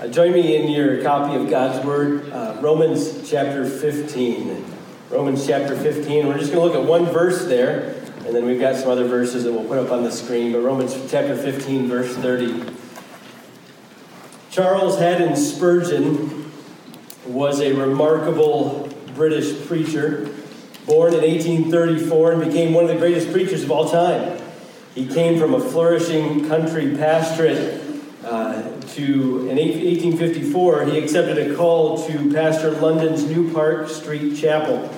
Uh, join me in your copy of God's Word, uh, Romans chapter 15. Romans chapter 15. We're just going to look at one verse there, and then we've got some other verses that we'll put up on the screen. But Romans chapter 15, verse 30. Charles Haddon Spurgeon was a remarkable British preacher, born in 1834 and became one of the greatest preachers of all time. He came from a flourishing country pastorate to in 1854, he accepted a call to pastor London's New Park Street Chapel.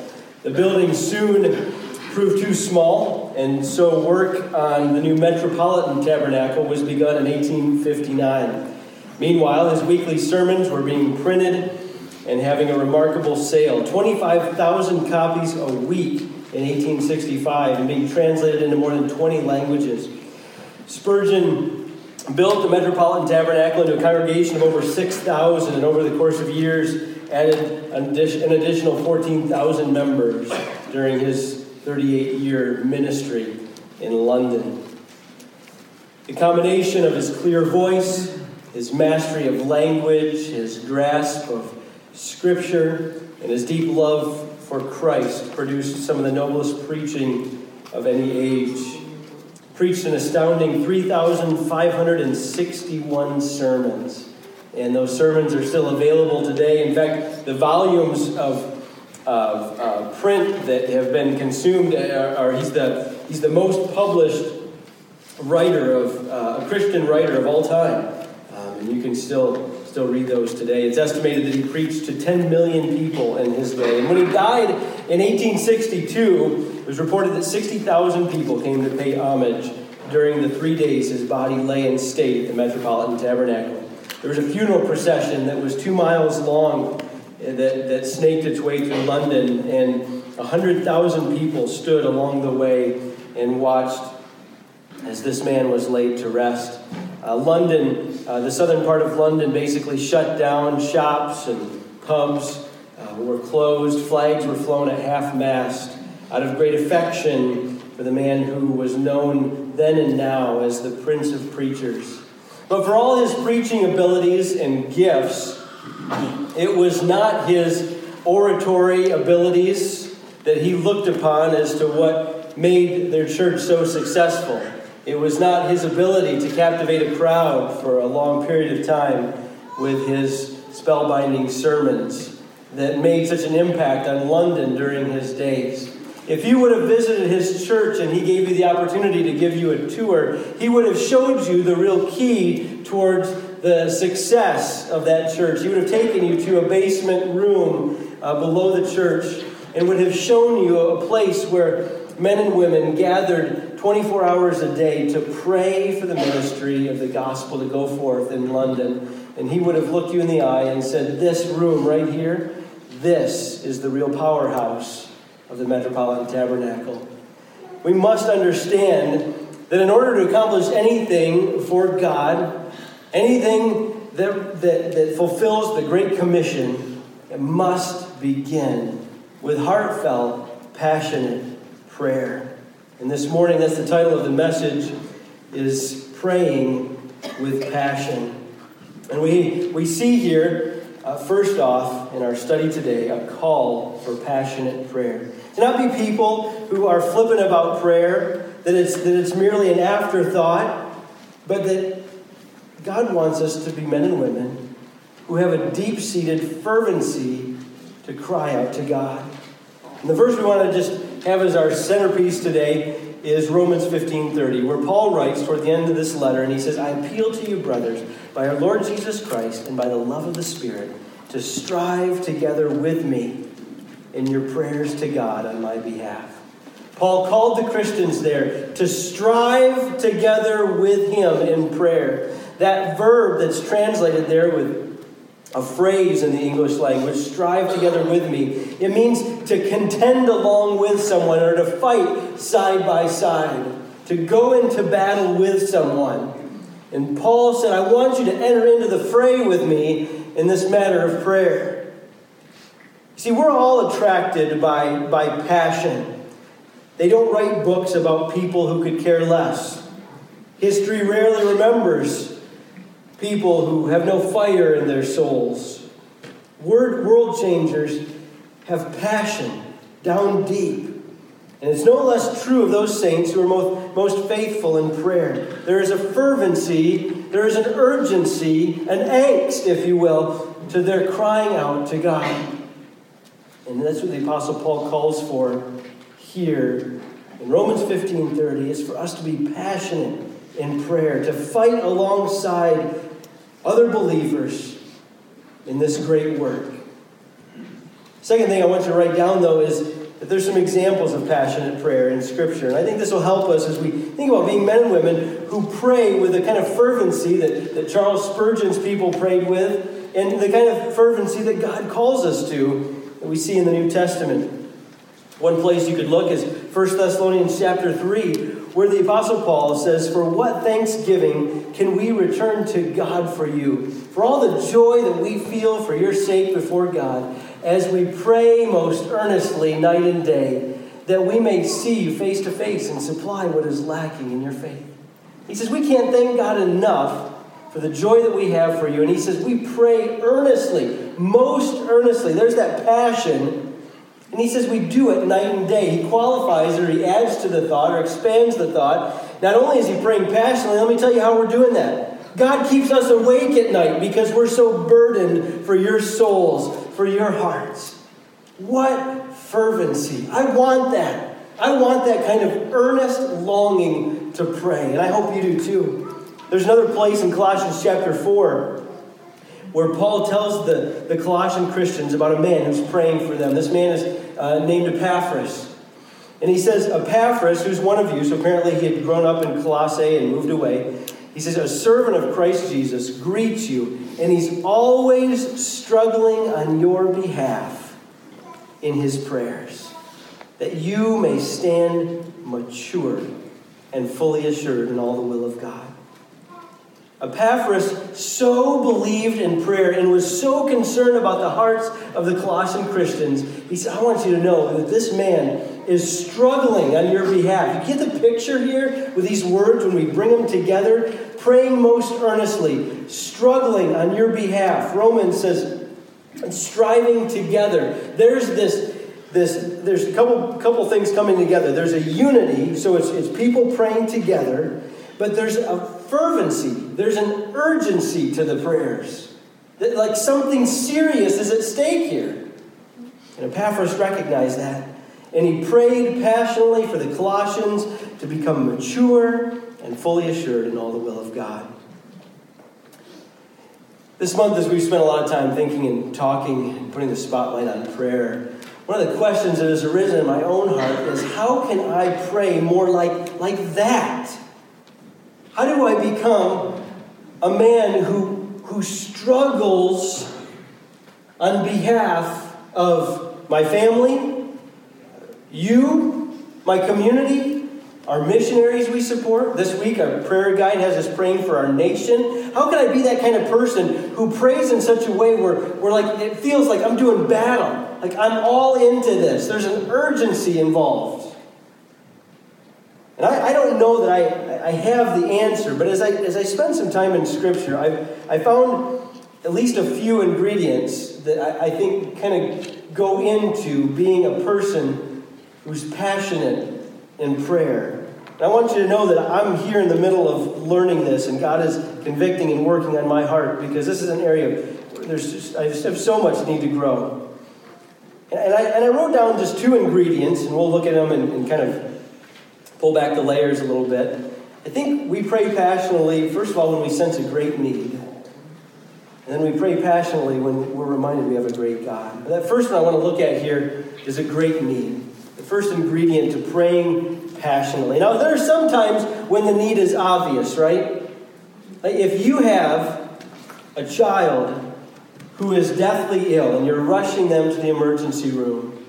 The building soon proved too small, and so work on the new Metropolitan Tabernacle was begun in 1859. Meanwhile, his weekly sermons were being printed and having a remarkable sale 25,000 copies a week in 1865 and being translated into more than 20 languages. Spurgeon built the Metropolitan Tabernacle into a congregation of over 6,000, and over the course of years, added an additional 14,000 members during his 38 year ministry in London. The combination of his clear voice, his mastery of language, his grasp of scripture, and his deep love for Christ produced some of the noblest preaching of any age preached an astounding 3,561 sermons. And those sermons are still available today. In fact, the volumes of, of uh, print that have been consumed are, are, he's, the, he's the most published writer of uh, a Christian writer of all time. Um, and you can still still read those today. It's estimated that he preached to 10 million people in his day. And when he died in 1862, it was reported that 60,000 people came to pay homage during the three days his body lay in state at the Metropolitan Tabernacle. There was a funeral procession that was two miles long that, that snaked its way through London, and 100,000 people stood along the way and watched as this man was laid to rest. Uh, London, uh, the southern part of London, basically shut down. Shops and pubs uh, were closed. Flags were flown at half mast out of great affection for the man who was known then and now as the Prince of Preachers. But for all his preaching abilities and gifts, it was not his oratory abilities that he looked upon as to what made their church so successful. It was not his ability to captivate a crowd for a long period of time with his spellbinding sermons that made such an impact on London during his days. If you would have visited his church and he gave you the opportunity to give you a tour, he would have showed you the real key towards the success of that church. He would have taken you to a basement room uh, below the church and would have shown you a place where men and women gathered 24 hours a day to pray for the ministry of the gospel to go forth in London. And he would have looked you in the eye and said, This room right here, this is the real powerhouse of the Metropolitan Tabernacle. We must understand that in order to accomplish anything for God, anything that, that, that fulfills the Great Commission, it must begin with heartfelt, passionate prayer. And this morning, that's the title of the message, is Praying with Passion. And we, we see here, uh, first off, in our study today, a call for passionate prayer. To not be people who are flippant about prayer, that it's, that it's merely an afterthought, but that God wants us to be men and women who have a deep seated fervency to cry out to God. And the verse we want to just have as our centerpiece today is Romans 15:30, where Paul writes toward the end of this letter, and he says, I appeal to you, brothers, by our Lord Jesus Christ and by the love of the Spirit, to strive together with me in your prayers to God on my behalf. Paul called the Christians there to strive together with him in prayer. That verb that's translated there with a phrase in the English language, strive together with me. It means to contend along with someone or to fight side by side, to go into battle with someone. And Paul said, I want you to enter into the fray with me in this matter of prayer. See, we're all attracted by, by passion. They don't write books about people who could care less. History rarely remembers people who have no fire in their souls. Word, world changers have passion down deep. And it's no less true of those saints who are most, most faithful in prayer. There is a fervency, there is an urgency, an angst, if you will, to their crying out to God. And that's what the Apostle Paul calls for here in Romans 15:30 is for us to be passionate in prayer, to fight alongside other believers in this great work. Second thing I want you to write down, though, is that there's some examples of passionate prayer in Scripture. And I think this will help us as we think about being men and women who pray with the kind of fervency that, that Charles Spurgeon's people prayed with, and the kind of fervency that God calls us to that we see in the New Testament. One place you could look is 1 Thessalonians chapter 3, where the Apostle Paul says, For what thanksgiving can we return to God for you? For all the joy that we feel for your sake before God, as we pray most earnestly night and day, that we may see you face to face and supply what is lacking in your faith. He says, We can't thank God enough for the joy that we have for you. And he says, We pray earnestly, most earnestly. There's that passion and he says we do it night and day. He qualifies or he adds to the thought or expands the thought. Not only is he praying passionately, let me tell you how we're doing that. God keeps us awake at night because we're so burdened for your souls, for your hearts. What fervency. I want that. I want that kind of earnest longing to pray. And I hope you do too. There's another place in Colossians chapter 4 where Paul tells the, the Colossian Christians about a man who's praying for them. This man is uh, named Epaphras. And he says, Epaphras, who's one of you, so apparently he had grown up in Colossae and moved away. He says, A servant of Christ Jesus greets you, and he's always struggling on your behalf in his prayers, that you may stand mature and fully assured in all the will of God. Epaphras so believed in prayer and was so concerned about the hearts of the Colossian Christians. He said, I want you to know that this man is struggling on your behalf. You get the picture here with these words when we bring them together? Praying most earnestly, struggling on your behalf. Romans says, striving together. There's this this there's a couple couple things coming together there's a unity so it's, it's people praying together but there's a fervency, there's an urgency to the prayers. That, like something serious is at stake here. And Epaphras recognized that. And he prayed passionately for the Colossians to become mature and fully assured in all the will of God. This month, as we've spent a lot of time thinking and talking and putting the spotlight on prayer, one of the questions that has arisen in my own heart is how can I pray more like, like that? How do I become a man who, who struggles on behalf of my family, you, my community, our missionaries we support? This week, our prayer guide has us praying for our nation. How can I be that kind of person who prays in such a way where, where like it feels like I'm doing battle? Like I'm all into this. There's an urgency involved. And I, I don't know that I, I have the answer, but as I, as I spend some time in Scripture, I, I found at least a few ingredients that I, I think kind of go into being a person who's passionate in prayer. And I want you to know that I'm here in the middle of learning this, and God is convicting and working on my heart because this is an area there's just, I just have so much need to grow. And, I, and I wrote down just two ingredients, and we'll look at them and, and kind of pull back the layers a little bit. I think we pray passionately, first of all, when we sense a great need. And then we pray passionately when we're reminded we have a great God. And that first one I want to look at here is a great need. The first ingredient to praying passionately. Now, there are some times when the need is obvious, right? Like if you have a child who is deathly ill and you're rushing them to the emergency room,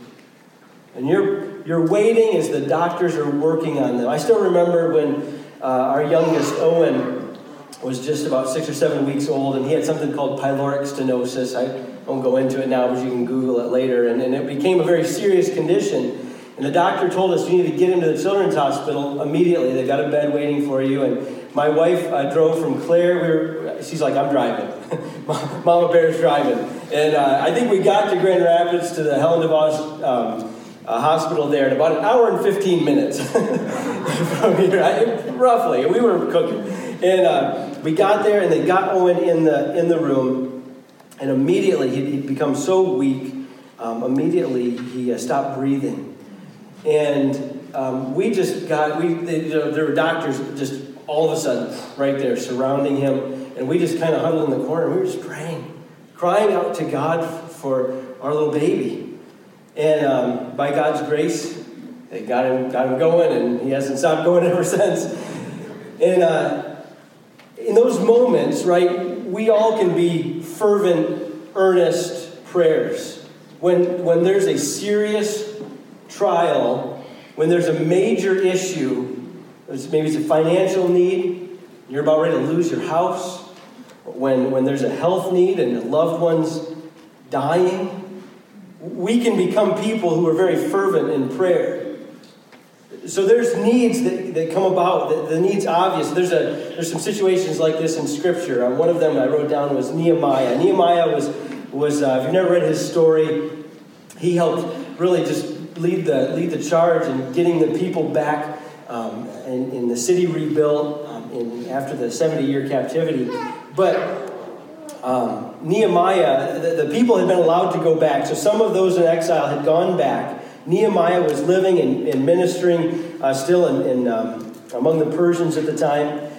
and you're you're waiting as the doctors are working on them. I still remember when uh, our youngest, Owen, was just about six or seven weeks old, and he had something called pyloric stenosis. I won't go into it now, but you can Google it later. And, and it became a very serious condition. And the doctor told us you need to get him to the children's hospital immediately. They've got a bed waiting for you. And my wife uh, drove from Clare. We were she's like, I'm driving. Mama Bear's driving. And uh, I think we got to Grand Rapids to the Helen DeVos um, uh, hospital there in about an hour and 15 minutes from here, I, roughly. We were cooking. And uh, we got there, and they got Owen in the, in the room, and immediately he'd, he'd become so weak, um, immediately he uh, stopped breathing. And um, we just got, we, they, you know, there were doctors just all of a sudden right there surrounding him, and we just kind of huddled in the corner. We were just praying, crying out to God for our little baby. And um, by God's grace, they got him, got him going, and he hasn't stopped going ever since. And uh, in those moments, right, we all can be fervent, earnest prayers. When, when there's a serious trial, when there's a major issue, maybe it's a financial need, you're about ready to lose your house, when, when there's a health need and a loved one's dying, we can become people who are very fervent in prayer. So there's needs that, that come about. The, needs obvious. There's a there's some situations like this in Scripture. Um, one of them I wrote down was Nehemiah. Nehemiah was was uh, if you've never read his story, he helped really just lead the lead the charge in getting the people back um, in, in, the city rebuilt um, in, after the 70 year captivity. But um, Nehemiah, the, the, people had been allowed to go back. So some of those in exile had gone back. Nehemiah was living and, and ministering uh, still in, in um, among the Persians at the time.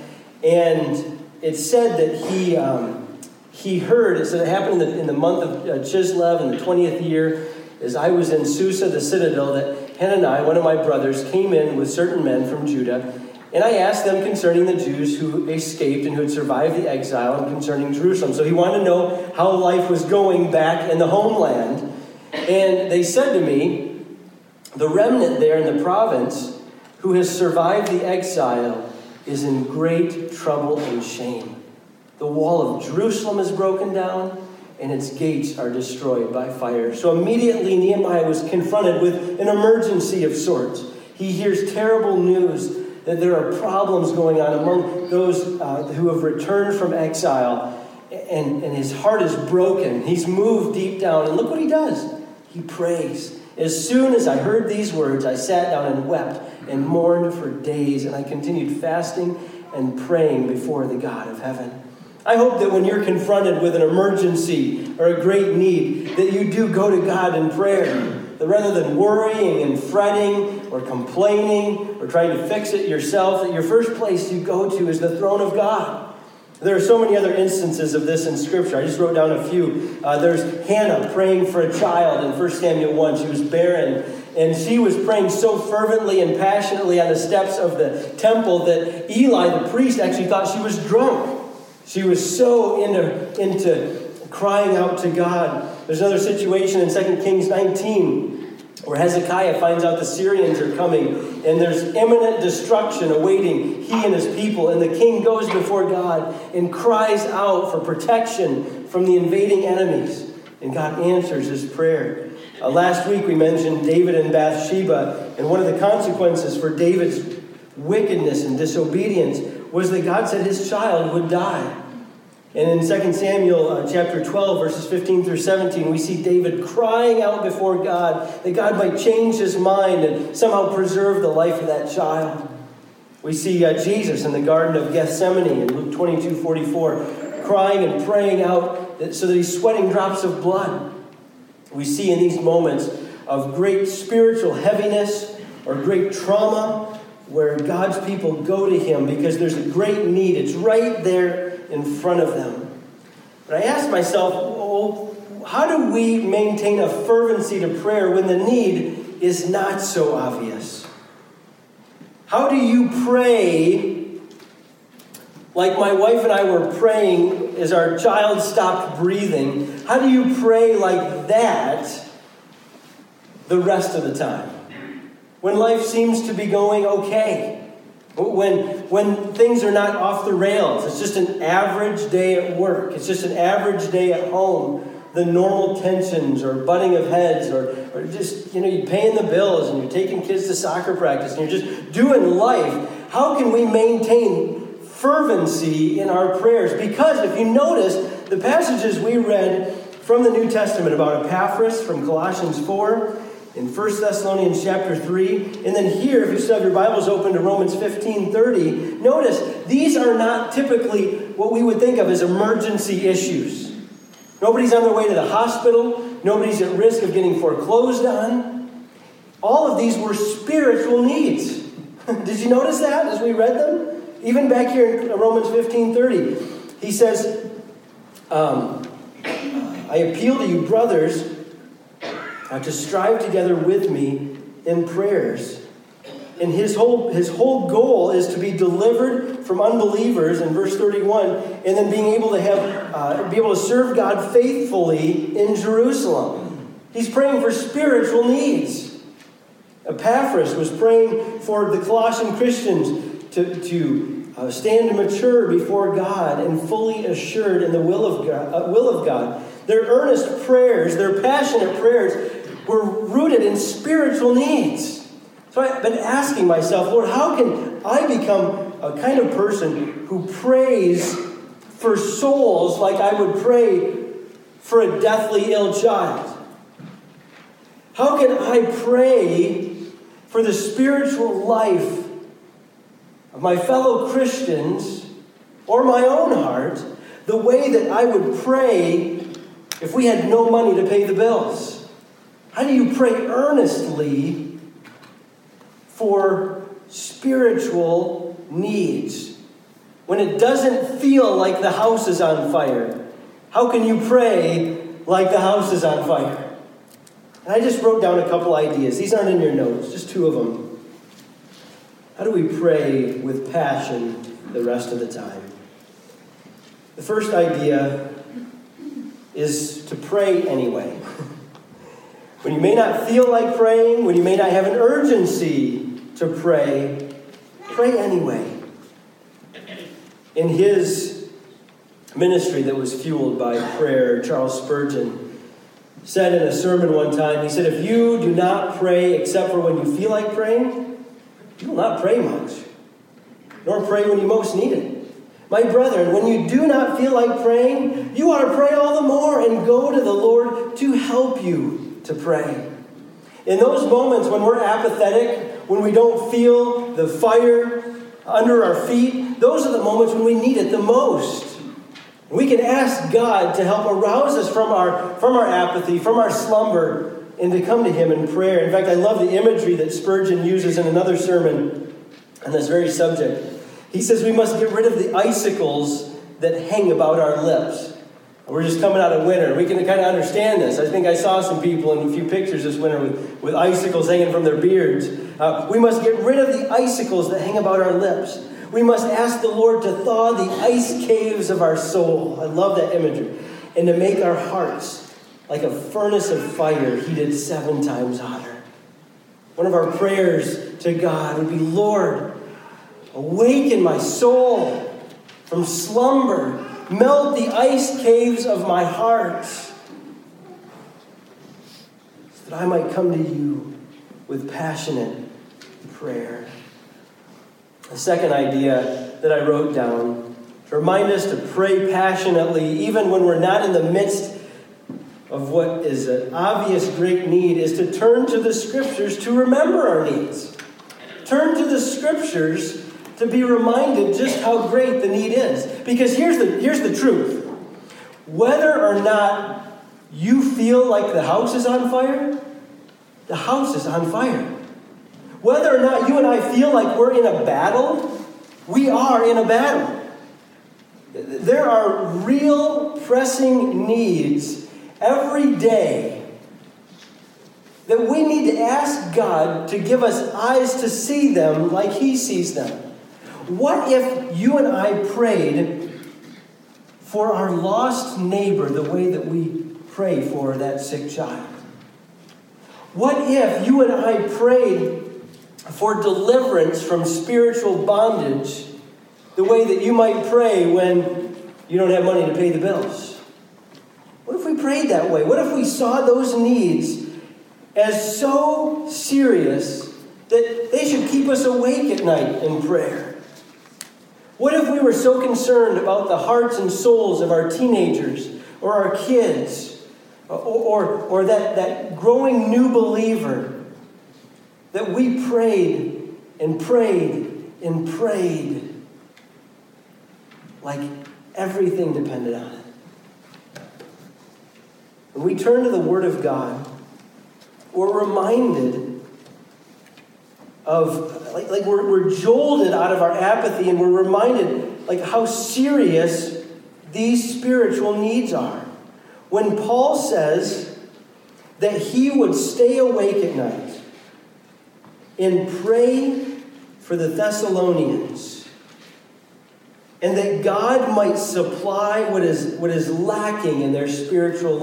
And it said that he, um, he heard, it said it happened in the, in the month of uh, Chislev in the 20th year, as I was in Susa, the citadel, that Hanani, one of my brothers, came in with certain men from Judah and I asked them concerning the Jews who escaped and who had survived the exile and concerning Jerusalem. So he wanted to know how life was going back in the homeland. And they said to me, The remnant there in the province who has survived the exile is in great trouble and shame. The wall of Jerusalem is broken down and its gates are destroyed by fire. So immediately Nehemiah was confronted with an emergency of sorts. He hears terrible news that there are problems going on among those uh, who have returned from exile, and, and his heart is broken. He's moved deep down, and look what he does he prays. As soon as I heard these words, I sat down and wept and mourned for days, and I continued fasting and praying before the God of heaven. I hope that when you're confronted with an emergency or a great need, that you do go to God in prayer that rather than worrying and fretting or complaining or trying to fix it yourself, that your first place you go to is the throne of God. There are so many other instances of this in Scripture. I just wrote down a few. Uh, there's Hannah praying for a child in 1 Samuel 1. She was barren, and she was praying so fervently and passionately on the steps of the temple that Eli, the priest, actually thought she was drunk. She was so into, into crying out to God. There's another situation in 2 Kings 19 where Hezekiah finds out the Syrians are coming and there's imminent destruction awaiting he and his people. And the king goes before God and cries out for protection from the invading enemies. And God answers his prayer. Uh, last week we mentioned David and Bathsheba, and one of the consequences for David's wickedness and disobedience was that God said his child would die. And in 2 Samuel uh, chapter 12, verses 15 through 17, we see David crying out before God that God might change his mind and somehow preserve the life of that child. We see uh, Jesus in the Garden of Gethsemane in Luke 22 44, crying and praying out that, so that he's sweating drops of blood. We see in these moments of great spiritual heaviness or great trauma where God's people go to him because there's a great need. It's right there in front of them. But I ask myself, well, how do we maintain a fervency to prayer when the need is not so obvious? How do you pray like my wife and I were praying as our child stopped breathing? How do you pray like that the rest of the time? When life seems to be going okay? When, when things are not off the rails, it's just an average day at work, it's just an average day at home. The normal tensions or butting of heads, or, or just, you know, you're paying the bills and you're taking kids to soccer practice and you're just doing life. How can we maintain fervency in our prayers. Because if you notice, the passages we read from the New Testament about Epaphras from Colossians 4, in 1 Thessalonians chapter 3, and then here, if you still have your Bibles open to Romans 15 30, notice these are not typically what we would think of as emergency issues. Nobody's on their way to the hospital, nobody's at risk of getting foreclosed on. All of these were spiritual needs. Did you notice that as we read them? Even back here in Romans 15 30, he says, um, I appeal to you, brothers, uh, to strive together with me in prayers. And his whole, his whole goal is to be delivered from unbelievers in verse 31, and then being able to have uh, be able to serve God faithfully in Jerusalem. He's praying for spiritual needs. Epaphras was praying for the Colossian Christians to, to uh, stand mature before God and fully assured in the will of God. Uh, will of God. Their earnest prayers, their passionate prayers, were rooted in spiritual needs. So I've been asking myself, Lord, how can I become a kind of person who prays for souls like I would pray for a deathly ill child? How can I pray for the spiritual life of my fellow Christians or my own heart the way that I would pray if we had no money to pay the bills? How do you pray earnestly for spiritual needs when it doesn't feel like the house is on fire? How can you pray like the house is on fire? And I just wrote down a couple ideas. These aren't in your notes, just two of them. How do we pray with passion the rest of the time? The first idea is to pray anyway. When you may not feel like praying, when you may not have an urgency to pray, pray anyway. In his ministry that was fueled by prayer, Charles Spurgeon said in a sermon one time, he said, If you do not pray except for when you feel like praying, you will not pray much, nor pray when you most need it. My brethren, when you do not feel like praying, you ought to pray all the more and go to the Lord to help you to pray. In those moments when we're apathetic, when we don't feel the fire under our feet, those are the moments when we need it the most. We can ask God to help arouse us from our, from our apathy, from our slumber, and to come to Him in prayer. In fact, I love the imagery that Spurgeon uses in another sermon on this very subject. He says we must get rid of the icicles that hang about our lips. We're just coming out of winter. We can kind of understand this. I think I saw some people in a few pictures this winter with, with icicles hanging from their beards. Uh, we must get rid of the icicles that hang about our lips. We must ask the Lord to thaw the ice caves of our soul. I love that imagery. And to make our hearts like a furnace of fire heated seven times hotter. One of our prayers to God would be Lord, awaken my soul from slumber Melt the ice caves of my heart so that I might come to you with passionate prayer. The second idea that I wrote down to remind us to pray passionately, even when we're not in the midst of what is an obvious great need, is to turn to the scriptures to remember our needs. Turn to the scriptures to be reminded just how great the need is. Because here's the, here's the truth whether or not you feel like the house is on fire, the house is on fire. Whether or not you and I feel like we're in a battle, we are in a battle. There are real pressing needs every day that we need to ask God to give us eyes to see them like He sees them. What if you and I prayed for our lost neighbor the way that we pray for that sick child? What if you and I prayed for deliverance from spiritual bondage the way that you might pray when you don't have money to pay the bills? What if we prayed that way? What if we saw those needs as so serious that they should keep us awake at night in prayer? What if we were so concerned about the hearts and souls of our teenagers or our kids or, or, or that, that growing new believer that we prayed and prayed and prayed like everything depended on it? When we turn to the Word of God, we're reminded of, like, like we're, we're jolted out of our apathy and we're reminded, like, how serious these spiritual needs are. When Paul says that he would stay awake at night and pray for the Thessalonians, and that God might supply what is, what is lacking in their spiritual.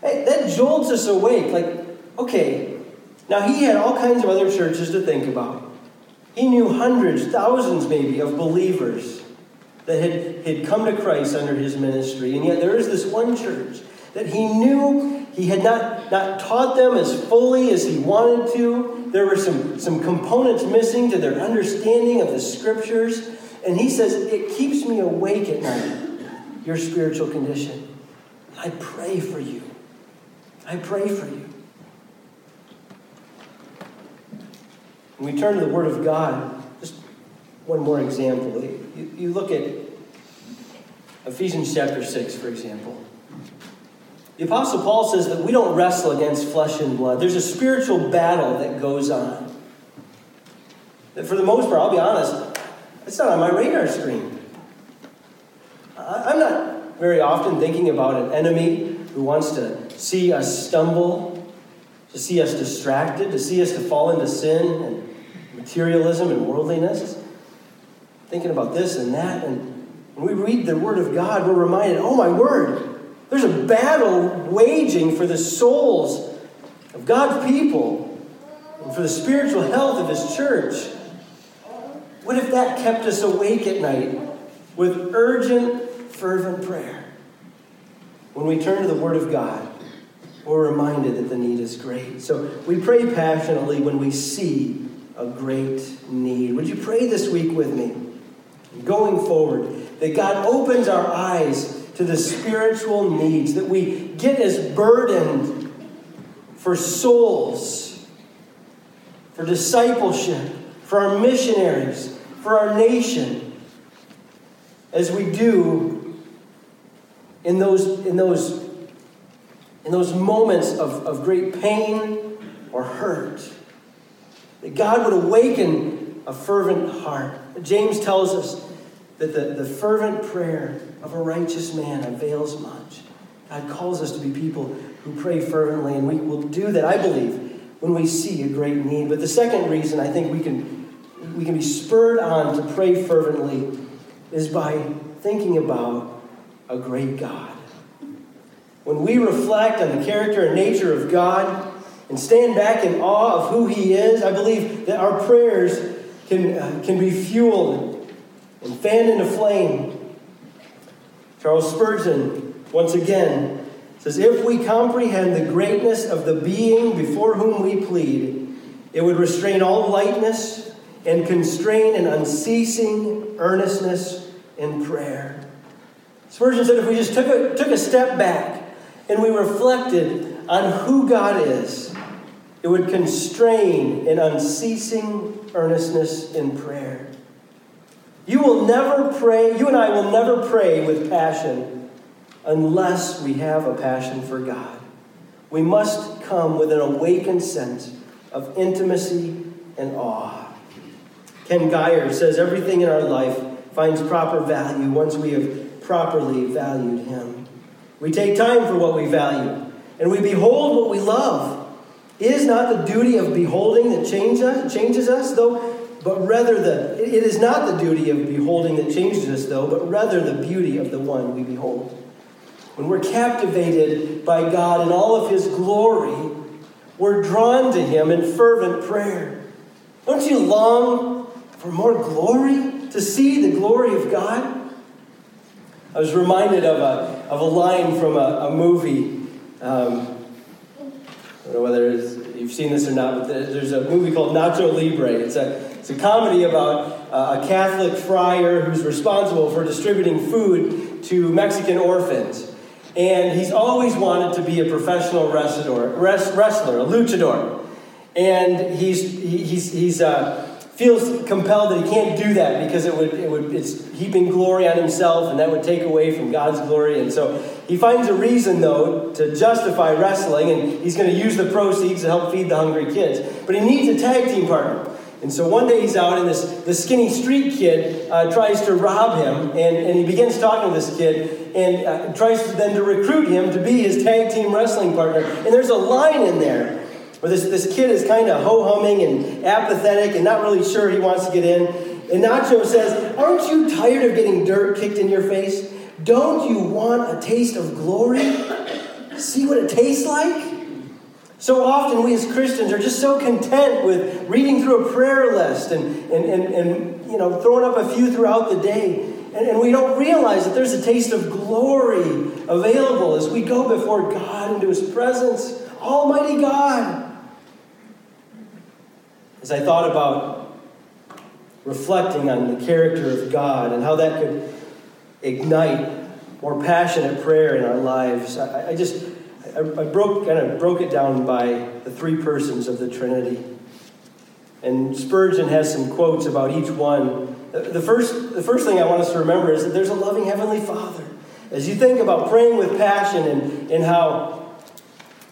Hey, that jolts us awake. Like, okay, now he had all kinds of other churches to think about. He knew hundreds, thousands maybe, of believers that had, had come to Christ under his ministry. And yet there is this one church that he knew he had not, not taught them as fully as he wanted to. There were some, some components missing to their understanding of the scriptures. And he says, It keeps me awake at night, your spiritual condition. I pray for you. I pray for you. When we turn to the Word of God, just one more example. You, you look at Ephesians chapter 6, for example. The Apostle Paul says that we don't wrestle against flesh and blood. There's a spiritual battle that goes on. That for the most part, I'll be honest, it's not on my radar screen. I'm not very often thinking about an enemy who wants to see us stumble, to see us distracted, to see us to fall into sin and materialism and worldliness. Thinking about this and that. And when we read the Word of God, we're reminded oh, my word, there's a battle waging for the souls of God's people and for the spiritual health of His church. What if that kept us awake at night with urgent, fervent prayer? When we turn to the Word of God, we're reminded that the need is great. So we pray passionately when we see a great need. Would you pray this week with me? Going forward, that God opens our eyes to the spiritual needs, that we get as burdened for souls, for discipleship, for our missionaries, for our nation, as we do in those, in those, in those moments of, of great pain or hurt. That God would awaken a fervent heart. James tells us that the, the fervent prayer of a righteous man avails much. God calls us to be people who pray fervently, and we will do that, I believe, when we see a great need. But the second reason I think we can, we can be spurred on to pray fervently is by thinking about a great God. When we reflect on the character and nature of God and stand back in awe of who He is, I believe that our prayers can, uh, can be fueled and fanned into flame Charles Spurgeon, once again, says If we comprehend the greatness of the being before whom we plead, it would restrain all lightness and constrain an unceasing earnestness in prayer. Spurgeon said if we just took a, took a step back and we reflected on who God is, it would constrain an unceasing earnestness in prayer. You will never pray, you and I will never pray with passion unless we have a passion for God. We must come with an awakened sense of intimacy and awe. Ken Gire says everything in our life finds proper value once we have properly valued Him. We take time for what we value, and we behold what we love. Is not the duty of beholding that changes us, changes us, though but rather the it is not the duty of beholding that changes us though but rather the beauty of the one we behold. When we're captivated by god in all of his glory we're drawn to him in fervent prayer. Don't you long for more glory? To see the glory of god? I was reminded of a, of a line from a, a movie um, Don't know whether you've seen this or not, but there's a movie called Nacho Libre. It's a It's a comedy about uh, a Catholic friar who's responsible for distributing food to Mexican orphans. And he's always wanted to be a professional wrestler, wrestler a luchador. And he's, he's, he's, uh, feels compelled that he can't do that because it would, it would, it's heaping glory on himself and that would take away from God's glory. And so he finds a reason, though, to justify wrestling and he's going to use the proceeds to help feed the hungry kids. But he needs a tag team partner. And so one day he's out, and this, this skinny street kid uh, tries to rob him, and, and he begins talking to this kid and uh, tries to, then to recruit him to be his tag team wrestling partner. And there's a line in there where this, this kid is kind of ho humming and apathetic and not really sure he wants to get in. And Nacho says, Aren't you tired of getting dirt kicked in your face? Don't you want a taste of glory? See what it tastes like? So often we as Christians are just so content with reading through a prayer list and, and, and, and you know, throwing up a few throughout the day. And, and we don't realize that there's a taste of glory available as we go before God into His presence. Almighty God. As I thought about reflecting on the character of God and how that could ignite more passionate prayer in our lives, I, I just I, I broke kind of broke it down by the three persons of the Trinity. And Spurgeon has some quotes about each one. The first, the first thing I want us to remember is that there's a loving Heavenly Father. As you think about praying with passion and, and how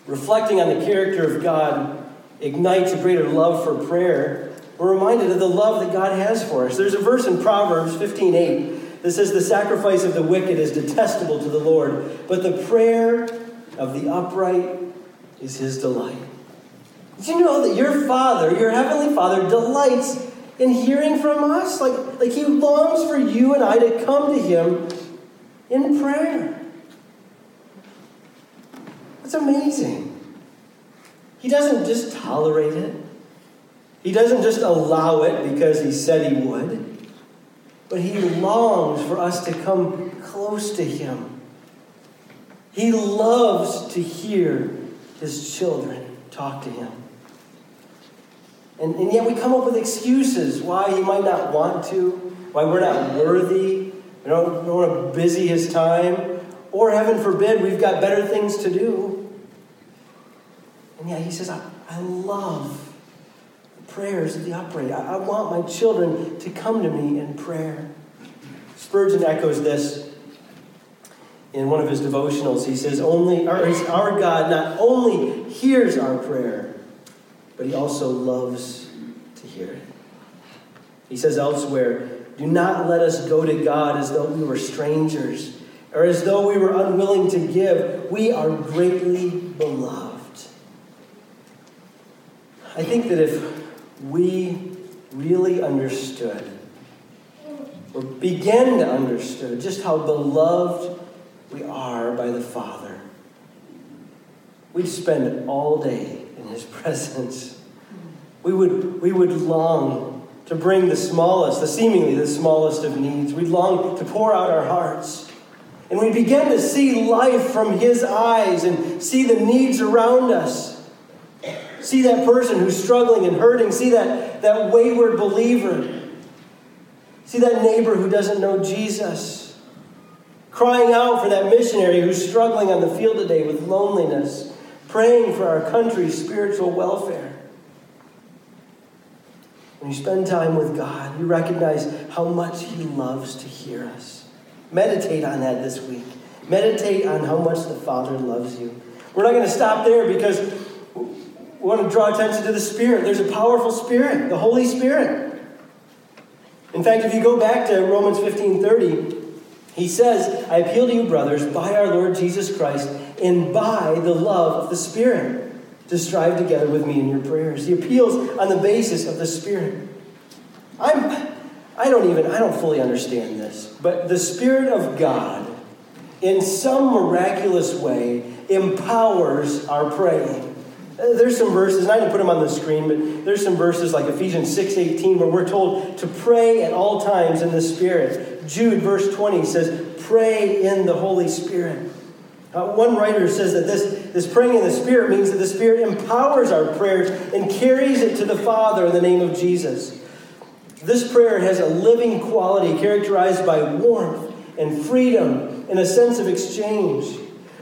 reflecting on the character of God ignites a greater love for prayer, we're reminded of the love that God has for us. There's a verse in Proverbs 15:8 that says, The sacrifice of the wicked is detestable to the Lord, but the prayer of the upright is his delight. Did you know that your Father, your Heavenly Father, delights in hearing from us? Like, like he longs for you and I to come to him in prayer. That's amazing. He doesn't just tolerate it. He doesn't just allow it because he said he would. But he longs for us to come close to him he loves to hear his children talk to him. And, and yet we come up with excuses why he might not want to, why we're not worthy, we don't, don't want to busy his time, or heaven forbid, we've got better things to do. And yet he says, I, I love prayers of the upright. I, I want my children to come to me in prayer. Spurgeon echoes this in one of his devotionals, he says, only our, our God not only hears our prayer, but he also loves to hear it. He says elsewhere, do not let us go to God as though we were strangers or as though we were unwilling to give. We are greatly beloved. I think that if we really understood or began to understand just how beloved we are by the Father. We'd spend all day in His presence. We would, we would long to bring the smallest, the seemingly the smallest of needs. We'd long to pour out our hearts. And we begin to see life from His eyes and see the needs around us. See that person who's struggling and hurting. See that, that wayward believer. See that neighbor who doesn't know Jesus crying out for that missionary who's struggling on the field today with loneliness, praying for our country's spiritual welfare. When you spend time with God, you recognize how much He loves to hear us. Meditate on that this week. Meditate on how much the Father loves you. We're not going to stop there because we want to draw attention to the Spirit. There's a powerful Spirit, the Holy Spirit. In fact, if you go back to Romans 15 30, he says, I appeal to you, brothers, by our Lord Jesus Christ and by the love of the Spirit, to strive together with me in your prayers. He appeals on the basis of the Spirit. I'm, I don't even, I don't fully understand this, but the Spirit of God, in some miraculous way, empowers our praying. Uh, there's some verses, and I didn't put them on the screen, but there's some verses like Ephesians 6:18 where we're told to pray at all times in the Spirit. Jude, verse 20, says, pray in the Holy Spirit. Uh, one writer says that this, this praying in the Spirit means that the Spirit empowers our prayers and carries it to the Father in the name of Jesus. This prayer has a living quality characterized by warmth and freedom and a sense of exchange.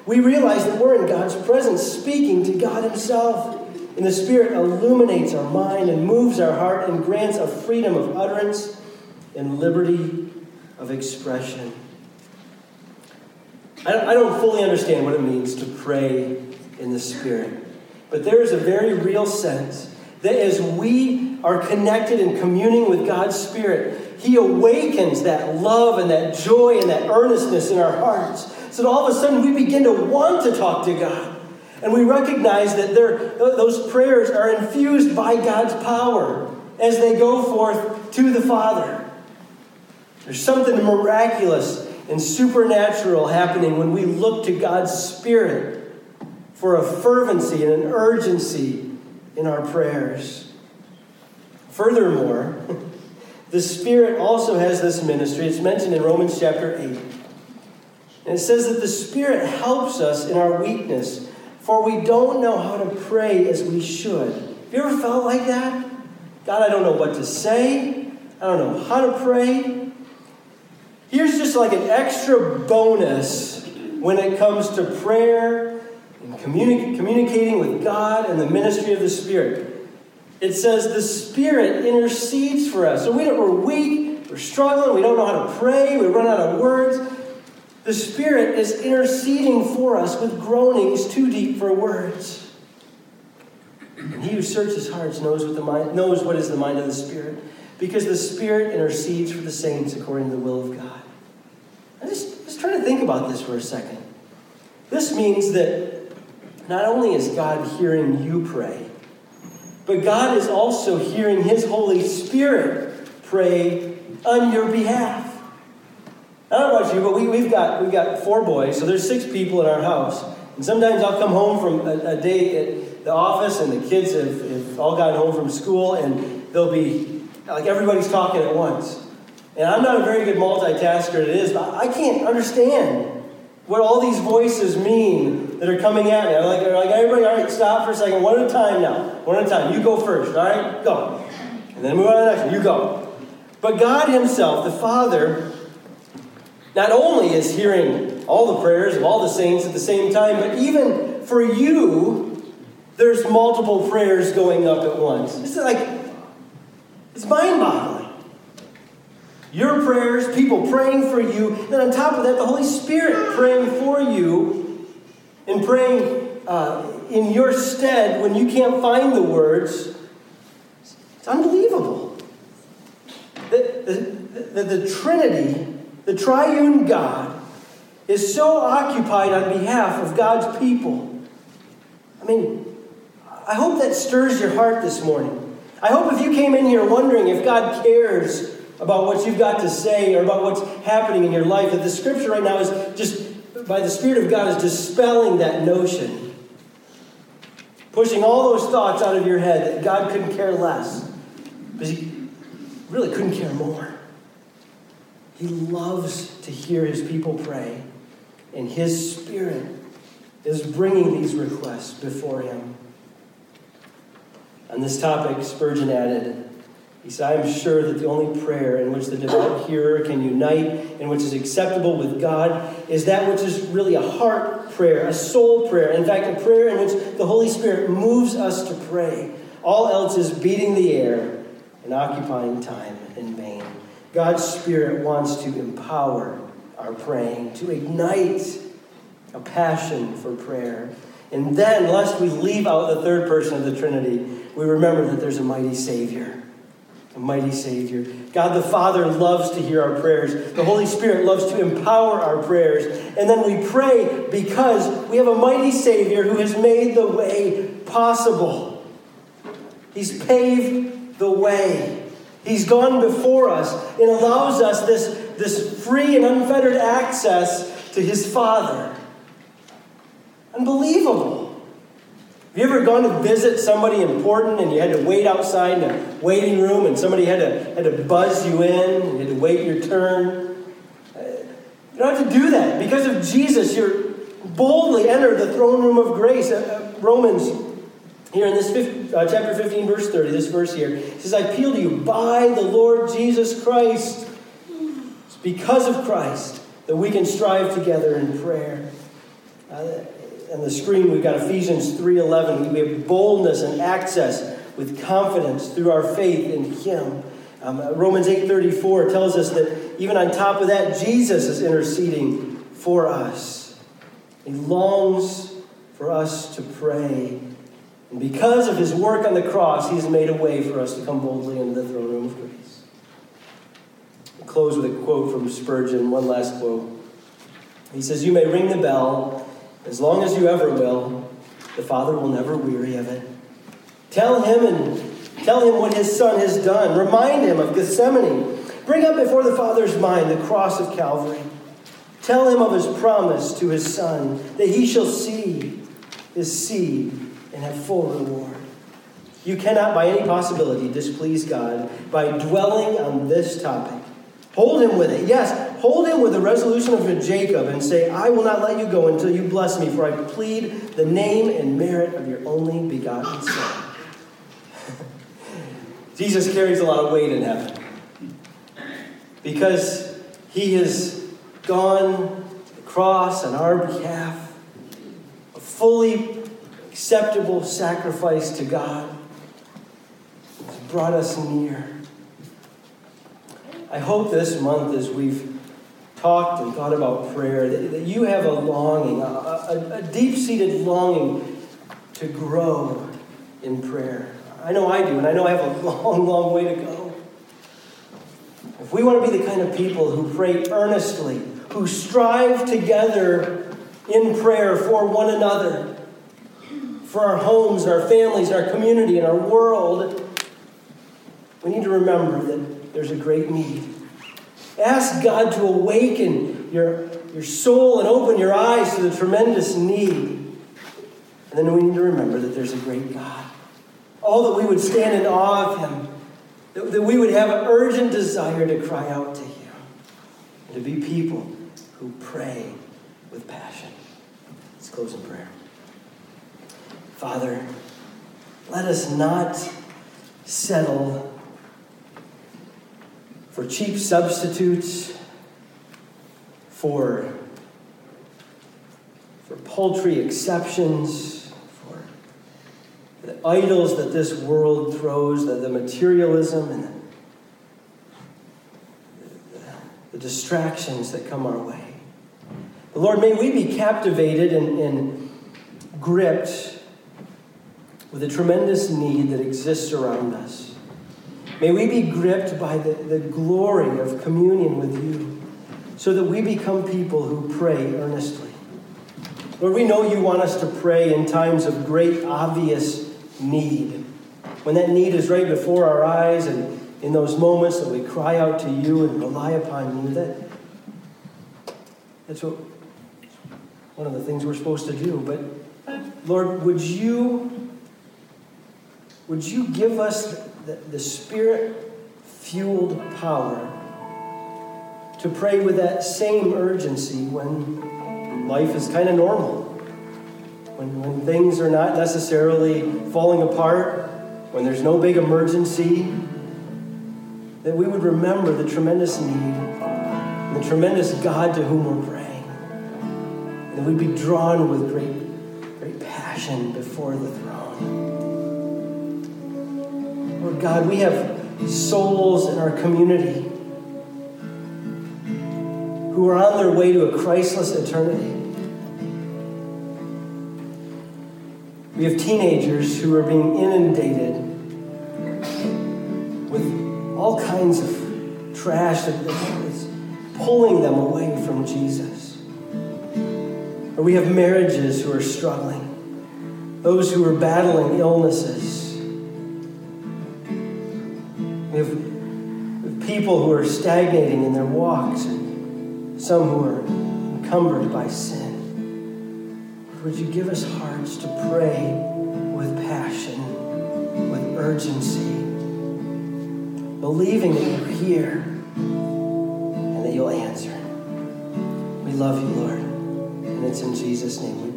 We realize that we're in God's presence speaking to God Himself. And the Spirit illuminates our mind and moves our heart and grants a freedom of utterance and liberty of expression. I don't fully understand what it means to pray in the Spirit, but there is a very real sense that as we are connected and communing with God's Spirit, He awakens that love and that joy and that earnestness in our hearts. So all of a sudden we begin to want to talk to God. And we recognize that those prayers are infused by God's power as they go forth to the Father. There's something miraculous and supernatural happening when we look to God's Spirit for a fervency and an urgency in our prayers. Furthermore, the Spirit also has this ministry. It's mentioned in Romans chapter 8. And it says that the Spirit helps us in our weakness, for we don't know how to pray as we should. Have you ever felt like that? God, I don't know what to say. I don't know how to pray. Here's just like an extra bonus when it comes to prayer and communi- communicating with God and the ministry of the Spirit. It says the Spirit intercedes for us. So we don't, we're weak, we're struggling, we don't know how to pray, we run out of words. The Spirit is interceding for us with groanings too deep for words. And he who searches hearts knows what, the mind, knows what is the mind of the Spirit, because the Spirit intercedes for the saints according to the will of God. I just, just try to think about this for a second. This means that not only is God hearing you pray, but God is also hearing His Holy Spirit pray on your behalf. I don't know about you, but we, we've, got, we've got four boys, so there's six people in our house. And sometimes I'll come home from a, a day at the office, and the kids have, have all gotten home from school, and they'll be like everybody's talking at once. And I'm not a very good multitasker, it is, but I can't understand what all these voices mean that are coming at me. I'm like, like everybody, all right, stop for a second, one at a time now. One at a time. You go first, all right? Go. And then move on to the next one. You go. But God Himself, the Father, not only is hearing all the prayers of all the saints at the same time, but even for you, there's multiple prayers going up at once. It's like, it's mind boggling. Your prayers, people praying for you, then on top of that, the Holy Spirit praying for you and praying uh, in your stead when you can't find the words. It's unbelievable. The, the, the, the Trinity the triune God, is so occupied on behalf of God's people. I mean, I hope that stirs your heart this morning. I hope if you came in here wondering if God cares about what you've got to say or about what's happening in your life, that the scripture right now is just, by the Spirit of God, is dispelling that notion. Pushing all those thoughts out of your head that God couldn't care less. Because He really couldn't care more. He loves to hear his people pray, and his spirit is bringing these requests before him. On this topic, Spurgeon added, he said, I am sure that the only prayer in which the devout hearer can unite and which is acceptable with God is that which is really a heart prayer, a soul prayer. In fact, a prayer in which the Holy Spirit moves us to pray. All else is beating the air and occupying time in vain. God's Spirit wants to empower our praying, to ignite a passion for prayer. And then, lest we leave out the third person of the Trinity, we remember that there's a mighty Savior. A mighty Savior. God the Father loves to hear our prayers. The Holy Spirit loves to empower our prayers. And then we pray because we have a mighty Savior who has made the way possible. He's paved the way. He's gone before us and allows us this, this free and unfettered access to His Father. Unbelievable. Have you ever gone to visit somebody important and you had to wait outside in a waiting room and somebody had to, had to buzz you in and you had to wait your turn? Uh, you don't have to do that. Because of Jesus, you're boldly enter the throne room of grace. Uh, uh, Romans Here in this 15, uh, chapter 15, verse 30, this verse here, says, I appeal to you by the Lord Jesus Christ. It's because of Christ that we can strive together in prayer. Uh, on the screen, we've got Ephesians 3.11. We have boldness and access with confidence through our faith in Him. Um, uh, Romans 8.34 tells us that even on top of that, Jesus is interceding for us. He longs for us to pray and because of his work on the cross, he's made a way for us to come boldly into the throne room of grace. I'll close with a quote from Spurgeon, one last quote. He says, You may ring the bell as long as you ever will. The Father will never weary of it. Tell him and tell him what his son has done. Remind him of Gethsemane. Bring up before the Father's mind the cross of Calvary. Tell him of his promise to his son that he shall see his seed and have full reward. You cannot, by any possibility, displease God by dwelling on this topic. Hold him with it. Yes, hold him with the resolution of Jacob and say, I will not let you go until you bless me, for I plead the name and merit of your only begotten Son. Jesus carries a lot of weight in heaven because he has gone to the cross on our behalf, fully acceptable sacrifice to God. It's brought us near. I hope this month, as we've talked and thought about prayer, that, that you have a longing, a, a, a deep seated longing to grow in prayer. I know I do, and I know I have a long, long way to go. If we want to be the kind of people who pray earnestly, who strive together in prayer for one another, for our homes, our families, our community, and our world, we need to remember that there's a great need. Ask God to awaken your, your soul and open your eyes to the tremendous need. And then we need to remember that there's a great God. All that we would stand in awe of Him, that, that we would have an urgent desire to cry out to Him, and to be people who pray with passion. Let's close in prayer. Father, let us not settle for cheap substitutes, for, for paltry exceptions, for the idols that this world throws, the, the materialism and the, the, the distractions that come our way. But Lord, may we be captivated and, and gripped with the tremendous need that exists around us. May we be gripped by the, the glory of communion with you so that we become people who pray earnestly. Lord, we know you want us to pray in times of great obvious need. When that need is right before our eyes and in those moments that we cry out to you and rely upon you, that, that's what, one of the things we're supposed to do. But Lord, would you would you give us the, the spirit fueled power to pray with that same urgency when life is kind of normal? When, when things are not necessarily falling apart, when there's no big emergency, that we would remember the tremendous need, the tremendous God to whom we're praying, and that we'd be drawn with great, great passion before the throne. Lord God, we have souls in our community who are on their way to a Christless eternity. We have teenagers who are being inundated with all kinds of trash that is pulling them away from Jesus. Or we have marriages who are struggling, those who are battling illnesses people who are stagnating in their walks, and some who are encumbered by sin. Would you give us hearts to pray with passion, with urgency, believing that you're here and that you'll answer? We love you, Lord, and it's in Jesus' name